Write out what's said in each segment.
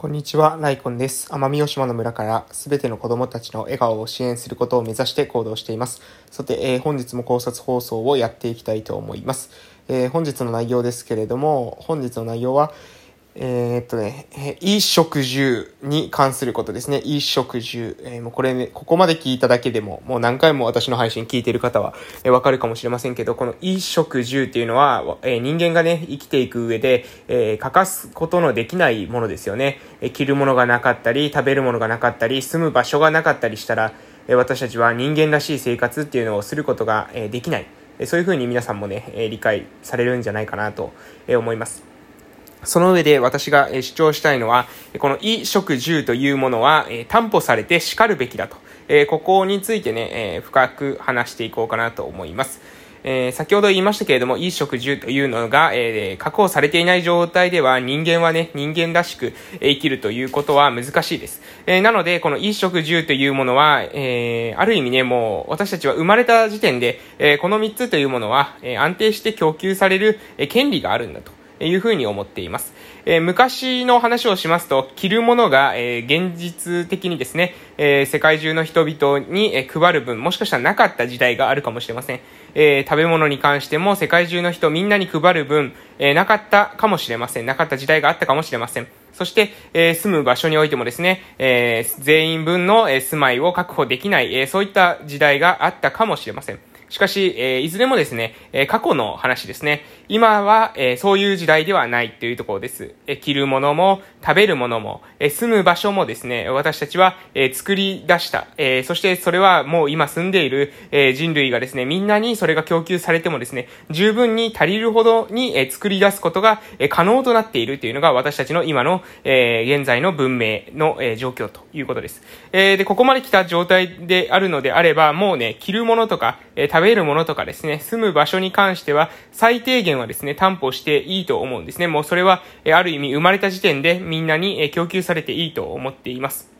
こんにちは、ライコンです。奄美大島の村からすべての子供たちの笑顔を支援することを目指して行動しています。さて、えー、本日も考察放送をやっていきたいと思います。えー、本日の内容ですけれども、本日の内容は、えー、っとね、衣食住に関することですね。衣食住。えー、もうこれね、ここまで聞いただけでも、もう何回も私の配信聞いてる方は、えー、わかるかもしれませんけど、この衣食住っていうのは、えー、人間がね、生きていく上で、えー、欠かすことのできないものですよね。え、着るものがなかったり、食べるものがなかったり、住む場所がなかったりしたら、え、私たちは人間らしい生活っていうのをすることが、え、できない。そういうふうに皆さんもね、理解されるんじゃないかなと思います。その上で私が主張したいのは、この衣食住というものは担保されて叱るべきだと。ここについてね、深く話していこうかなと思います。えー、先ほど言いましたけれども、衣食住というのが、えー、確保されていない状態では人間はね、人間らしく生きるということは難しいです。えー、なので、この衣食住というものは、えー、ある意味ね、もう私たちは生まれた時点で、えー、この3つというものは、えー、安定して供給される、えー、権利があるんだと。いうふうに思っています。えー、昔の話をしますと、着るものが、えー、現実的にですね、えー、世界中の人々に、え配る分、もしかしたらなかった時代があるかもしれません。え食べ物に関しても世界中の人みんなに配る分、えなかったかもしれません。なかった時代があったかもしれません。そして、え住む場所においてもですね、え全員分の、え住まいを確保できない、えそういった時代があったかもしれません。しかし、えー、いずれもですね、えー、過去の話ですね。今は、えー、そういう時代ではないというところです。えー、着るものも、食べるものも、えー、住む場所もですね、私たちは、えー、作り出した。えー、そしてそれはもう今住んでいる、えー、人類がですね、みんなにそれが供給されてもですね、十分に足りるほどに、えー、作り出すことが、えー、可能となっているというのが私たちの今の、えー、現在の文明の、えー、状況ということです。えー、で、ここまで来た状態であるのであれば、もうね、着るものとか、えー、食べるものとかですね、住む場所に関しては、最低限はですね、担保していいと思うんですね。もうそれは、ある意味生まれた時点でみんなに、供給されていいと思っています。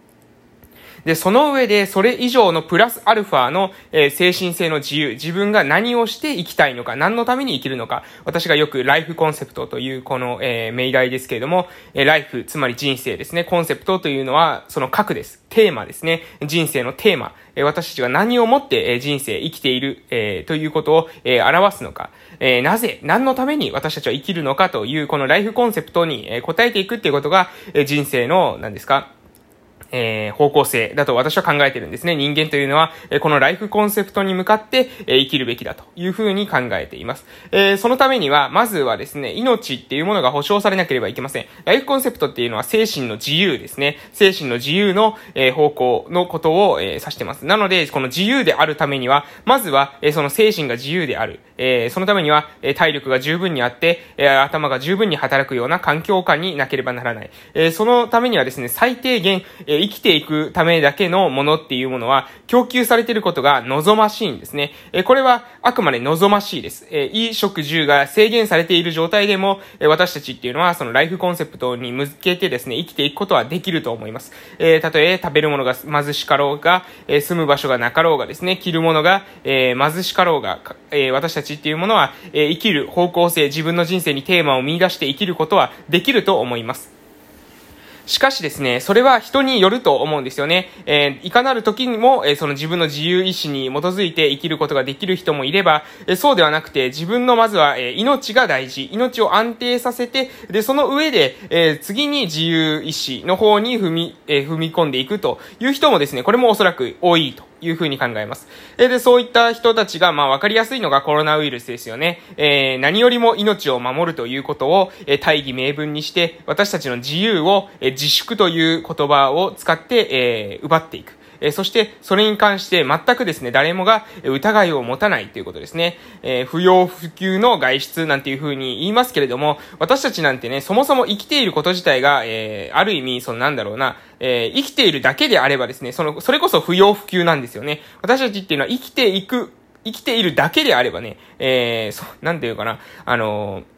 で、その上で、それ以上のプラスアルファの、えー、精神性の自由、自分が何をして生きたいのか、何のために生きるのか、私がよくライフコンセプトというこの、えー、命題ですけれども、えー、ライフ、つまり人生ですね、コンセプトというのは、その核です。テーマですね。人生のテーマ。えー、私たちが何をもって、えー、人生、生きている、えー、ということを、えー、表すのか。えー、なぜ、何のために私たちは生きるのかという、このライフコンセプトに、えー、答えていくっていうことが、えー、人生の、何ですか、えー、方向性だと私は考えてるんですね。人間というのは、えこのライフコンセプトに向かって、え生きるべきだというふうに考えています。え、そのためには、まずはですね、命っていうものが保障されなければいけません。ライフコンセプトっていうのは精神の自由ですね。精神の自由の、え方向のことを、え指してます。なので、この自由であるためには、まずは、えその精神が自由である。えそのためには、え体力が十分にあって、え頭が十分に働くような環境下になければならない。えそのためにはですね、最低限、え生きていくためだけのものっていうものは、供給されていることが望ましいんですね。えこれはあくまで望ましいです。え衣食住が制限されている状態でも、え私たちっていうのは、そのライフコンセプトに向けてですね、生きていくことはできると思います。えたとえ食べるものが貧しかろうが、え住む場所がなかろうがですね、着るものが、え貧しかろうが、え私たちっていうものは、え生きる方向性、自分の人生にテーマを見出して生きることはできると思います。しかしですね、それは人によると思うんですよね。えー、いかなる時にも、えー、その自分の自由意志に基づいて生きることができる人もいれば、えー、そうではなくて、自分のまずは、えー、命が大事。命を安定させて、で、その上で、えー、次に自由意志の方に踏み、えー、踏み込んでいくという人もですね、これもおそらく多いというふうに考えます。えで、そういった人たちが、まあ、わかりやすいのがコロナウイルスですよね。えー、何よりも命を守るということを、えー、大義名分にして、私たちの自由を、えー、自粛という言葉を使って、えー、奪っていく。えそして、それに関して全くですね、誰もが疑いを持たないということですね。えー、不要不急の外出なんていう風に言いますけれども、私たちなんてね、そもそも生きていること自体が、えー、ある意味、そのなんだろうな、えー、生きているだけであればですね、その、それこそ不要不急なんですよね。私たちっていうのは生きていく、生きているだけであればね、えー、そ、なんていうかな、あのー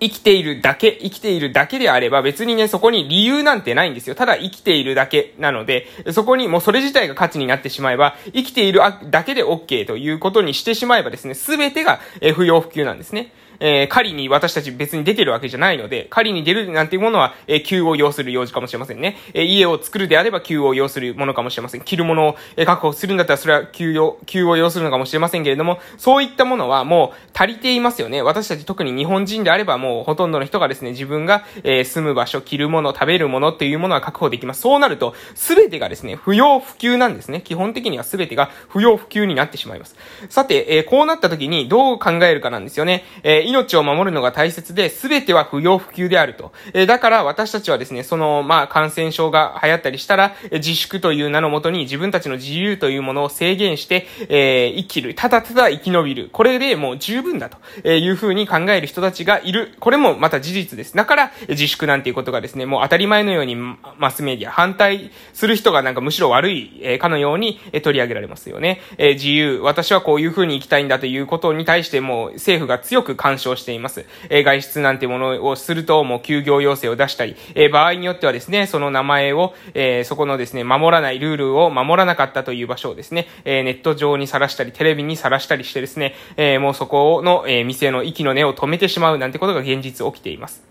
生きているだけ、生きているだけであれば別にね、そこに理由なんてないんですよ。ただ生きているだけなので、そこにもうそれ自体が価値になってしまえば、生きているだけで OK ということにしてしまえばですね、すべてが不要不急なんですね。えー、狩りに私たち別に出てるわけじゃないので、狩りに出るなんていうものは、えー、急を要する用事かもしれませんね。えー、家を作るであれば急を要するものかもしれません。着るものを、え、確保するんだったらそれは急を、急を要するのかもしれませんけれども、そういったものはもう足りていますよね。私たち特に日本人であればもうほとんどの人がですね、自分が、えー、住む場所、着るもの、食べるものっていうものは確保できます。そうなると、すべてがですね、不要不急なんですね。基本的にはすべてが不要不急になってしまいます。さて、えー、こうなった時にどう考えるかなんですよね。えー、命を守るのが大切で、すべては不要不急であると。え、だから私たちはですね、その、まあ、感染症が流行ったりしたら、え自粛という名のもとに自分たちの自由というものを制限して、え生きる。ただただ生き延びる。これでもう十分だとえいうふうに考える人たちがいる。これもまた事実です。だから、自粛なんていうことがですね、もう当たり前のようにマスメディア、反対する人がなんかむしろ悪い、えかのように、え取り上げられますよね。え自由、私はこういうふうに生きたいんだということに対しても政府が強く干渉しています。え外出なんてものをするともう休業要請を出したり、え場合によってはですね、その名前を、えそこのですね、守らないルールを守らなかったという場所をですね、えネット上にさらしたり、テレビにさらしたりしてですね、えもうそこの、え店の息の根を止めてしまうなんてことが現実起きています。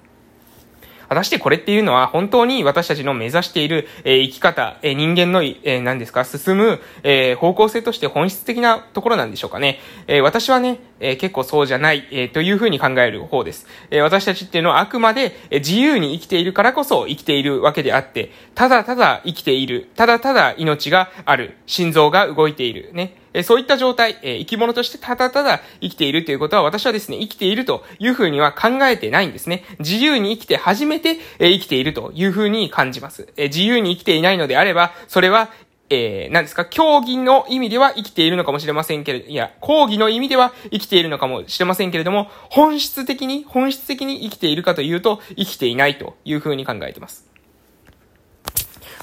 果たしてこれっていうのは本当に私たちの目指している、えー、生き方、えー、人間の、えー、何ですか、進む、えー、方向性として本質的なところなんでしょうかね。えー、私はね、えー、結構そうじゃない、えー、というふうに考える方です。えー、私たちっていうのはあくまで、え、自由に生きているからこそ生きているわけであって、ただただ生きている、ただただ命がある、心臓が動いている、ね。えそういった状態、え生き物としてただただ生きているということは、私はですね、生きているというふうには考えてないんですね。自由に生きて初めて、え生きているというふうに感じます。え自由に生きていないのであれば、それは、えー、何ですか、競技の意味では生きているのかもしれませんけれど、いや、講義の意味では生きているのかもしれませんけれども、本質的に、本質的に生きているかというと、生きていないというふうに考えています。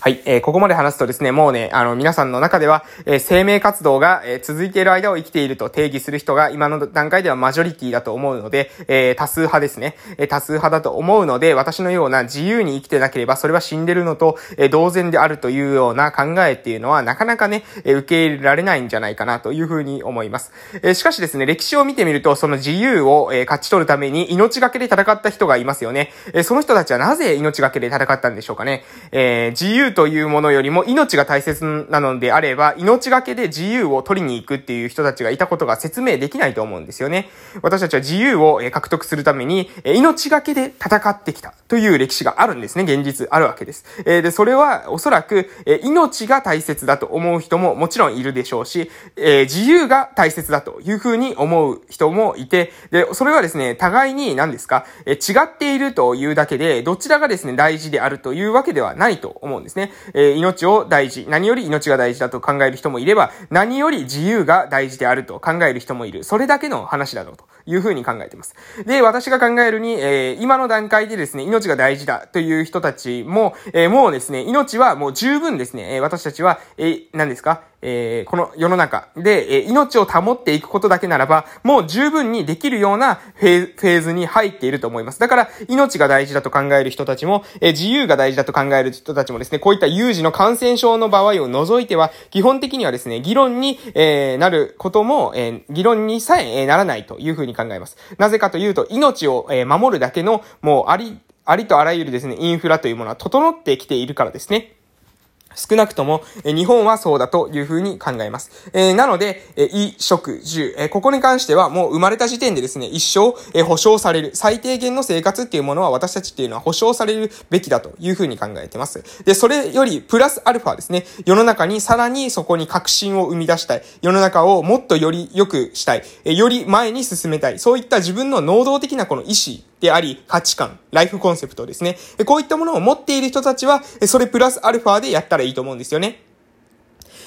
はい、えー、ここまで話すとですね、もうね、あの、皆さんの中では、えー、生命活動が、えー、続いている間を生きていると定義する人が今の段階ではマジョリティだと思うので、えー、多数派ですね。えー、多数派だと思うので、私のような自由に生きてなければ、それは死んでるのと、えー、同然であるというような考えっていうのは、なかなかね、えー、受け入れられないんじゃないかなというふうに思います。えー、しかしですね、歴史を見てみると、その自由を、えー、勝ち取るために命がけで戦った人がいますよね。えー、その人たちはなぜ命がけで戦ったんでしょうかね。えー、自由というものよりも命が大切なのであれば、命がけで自由を取りに行くっていう人たちがいたことが説明できないと思うんですよね。私たちは自由を獲得するために、命がけで戦ってきたという歴史があるんですね。現実あるわけです。で、それはおそらく、命が大切だと思う人ももちろんいるでしょうし、自由が大切だというふうに思う人もいて、で、それはですね、互いに何ですか、違っているというだけで、どちらがですね、大事であるというわけではないと思うんですね。ねえ命を大事、何より命が大事だと考える人もいれば、何より自由が大事であると考える人もいる。それだけの話だろうというふうに考えています。で、私が考えるに、えー、今の段階でですね、命が大事だという人たちも、えー、もうですね、命はもう十分ですね、え、私たちは、えー、何ですか？えー、この世の中で、えー、命を保っていくことだけならば、もう十分にできるようなフェーズに入っていると思います。だから、命が大事だと考える人たちも、えー、自由が大事だと考える人たちもですね、こういった有事の感染症の場合を除いては、基本的にはですね、議論に、え、なることも、え、議論にさえ、ならないというふうに考えます。なぜかというと、命を、え、守るだけの、もう、あり、ありとあらゆるですね、インフラというものは整ってきているからですね。少なくとも、え日本はそうだというふうに考えます。えー、なので、え衣食住、えここに関してはもう生まれた時点でですね、一生、え保障される、最低限の生活っていうものは私たちっていうのは保障されるべきだというふうに考えてます。で、それよりプラスアルファですね、世の中にさらにそこに革新を生み出したい、世の中をもっとより良くしたい、えより前に進めたい、そういった自分の能動的なこの意思であり、価値観、ライフコンセプトですね。こういったものを持っている人たちは、それプラスアルファでやったらいいと思うんですよね。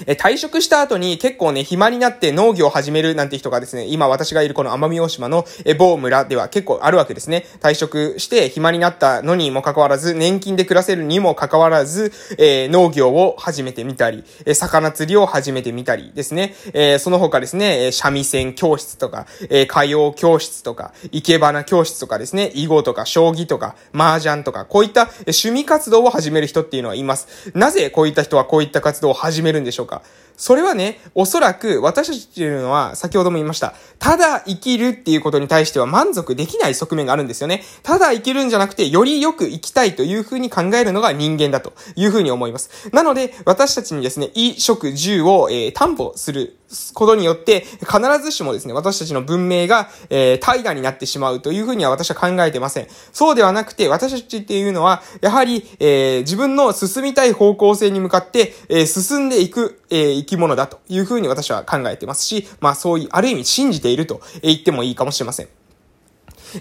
え、退職した後に結構ね、暇になって農業を始めるなんて人がですね、今私がいるこの奄美大島のえ某村では結構あるわけですね。退職して暇になったのにもかかわらず、年金で暮らせるにもかかわらず、え、農業を始めてみたり、え魚釣りを始めてみたりですね。え、その他ですね、え三味線教室とか、え歌謡教室とか、生け花教室とかですね、囲碁とか将棋とか、麻雀とか、こういった趣味活動を始める人っていうのはいます。なぜこういった人はこういった活動を始めるんでしょうか？か？それはね、おそらく私たちっていうのは先ほども言いました。ただ生きるっていうことに対しては満足できない側面があるんですよね。ただ生きるんじゃなくて、よりよく生きたいというふうに考えるのが人間だというふうに思います。なので、私たちにですね、衣食住を、えー、担保することによって、必ずしもですね、私たちの文明が、えー、大河になってしまうというふうには私は考えてません。そうではなくて、私たちっていうのは、やはり、えー、自分の進みたい方向性に向かって、えー、進んでいく、えー、生き物だというふうに私は考えてますし、まあそういう、ある意味信じていると言ってもいいかもしれません。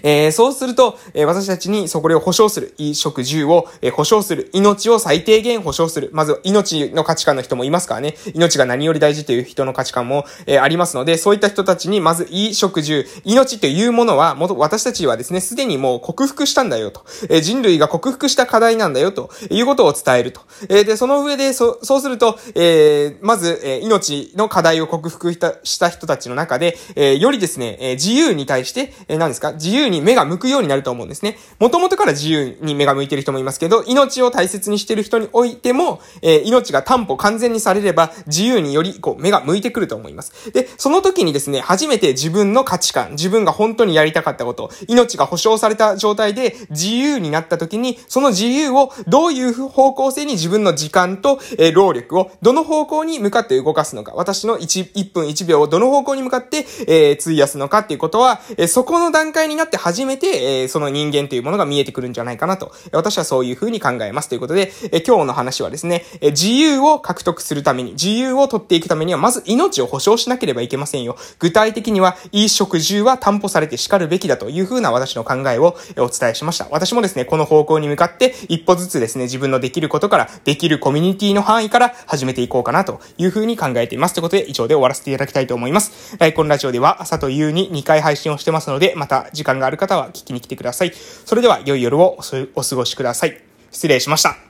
えー、そうすると、えー、私たちにそこを保障する、衣食住を、えー、保障する、命を最低限保障する。まず、命の価値観の人もいますからね。命が何より大事という人の価値観も、えー、ありますので、そういった人たちに、まず、衣食住、命というものは、もと、私たちはですね、すでにもう克服したんだよと。えー、人類が克服した課題なんだよということを伝えると。えー、で、その上で、そ、そうすると、えー、まず、えー、命の課題を克服したした人たちの中で、えー、よりですね、えー、自由に対して、えー、何ですか自由由に目が向くようになると思うんですね。もともとから自由に目が向いてる人もいますけど、命を大切にしてる人においても、えー、命が担保完全にされれば、自由により、こう、目が向いてくると思います。で、その時にですね、初めて自分の価値観、自分が本当にやりたかったこと、命が保障された状態で自由になった時に、その自由をどういう方向性に自分の時間と、えー、労力をどの方向に向かって動かすのか、私の1、1分1秒をどの方向に向かって、えー、費やすのかっていうことは、えー、そこの段階になっって初めて、えー、その人間というものが見えてくるんじゃないかなと。私はそういうふうに考えます。ということで、えー、今日の話はですね、えー、自由を獲得するために、自由を取っていくためには、まず命を保障しなければいけませんよ。具体的には、衣食住は担保されて叱るべきだというふうな私の考えをお伝えしました。私もですね、この方向に向かって一歩ずつですね、自分のできることから、できるコミュニティの範囲から始めていこうかなというふうに考えています。ということで、以上で終わらせていただきたいと思います。ライコンラジオでは朝と夕に2回配信をしてますので、また時間がある方は聞きに来てください。それでは良い夜をお過ごしください。失礼しました。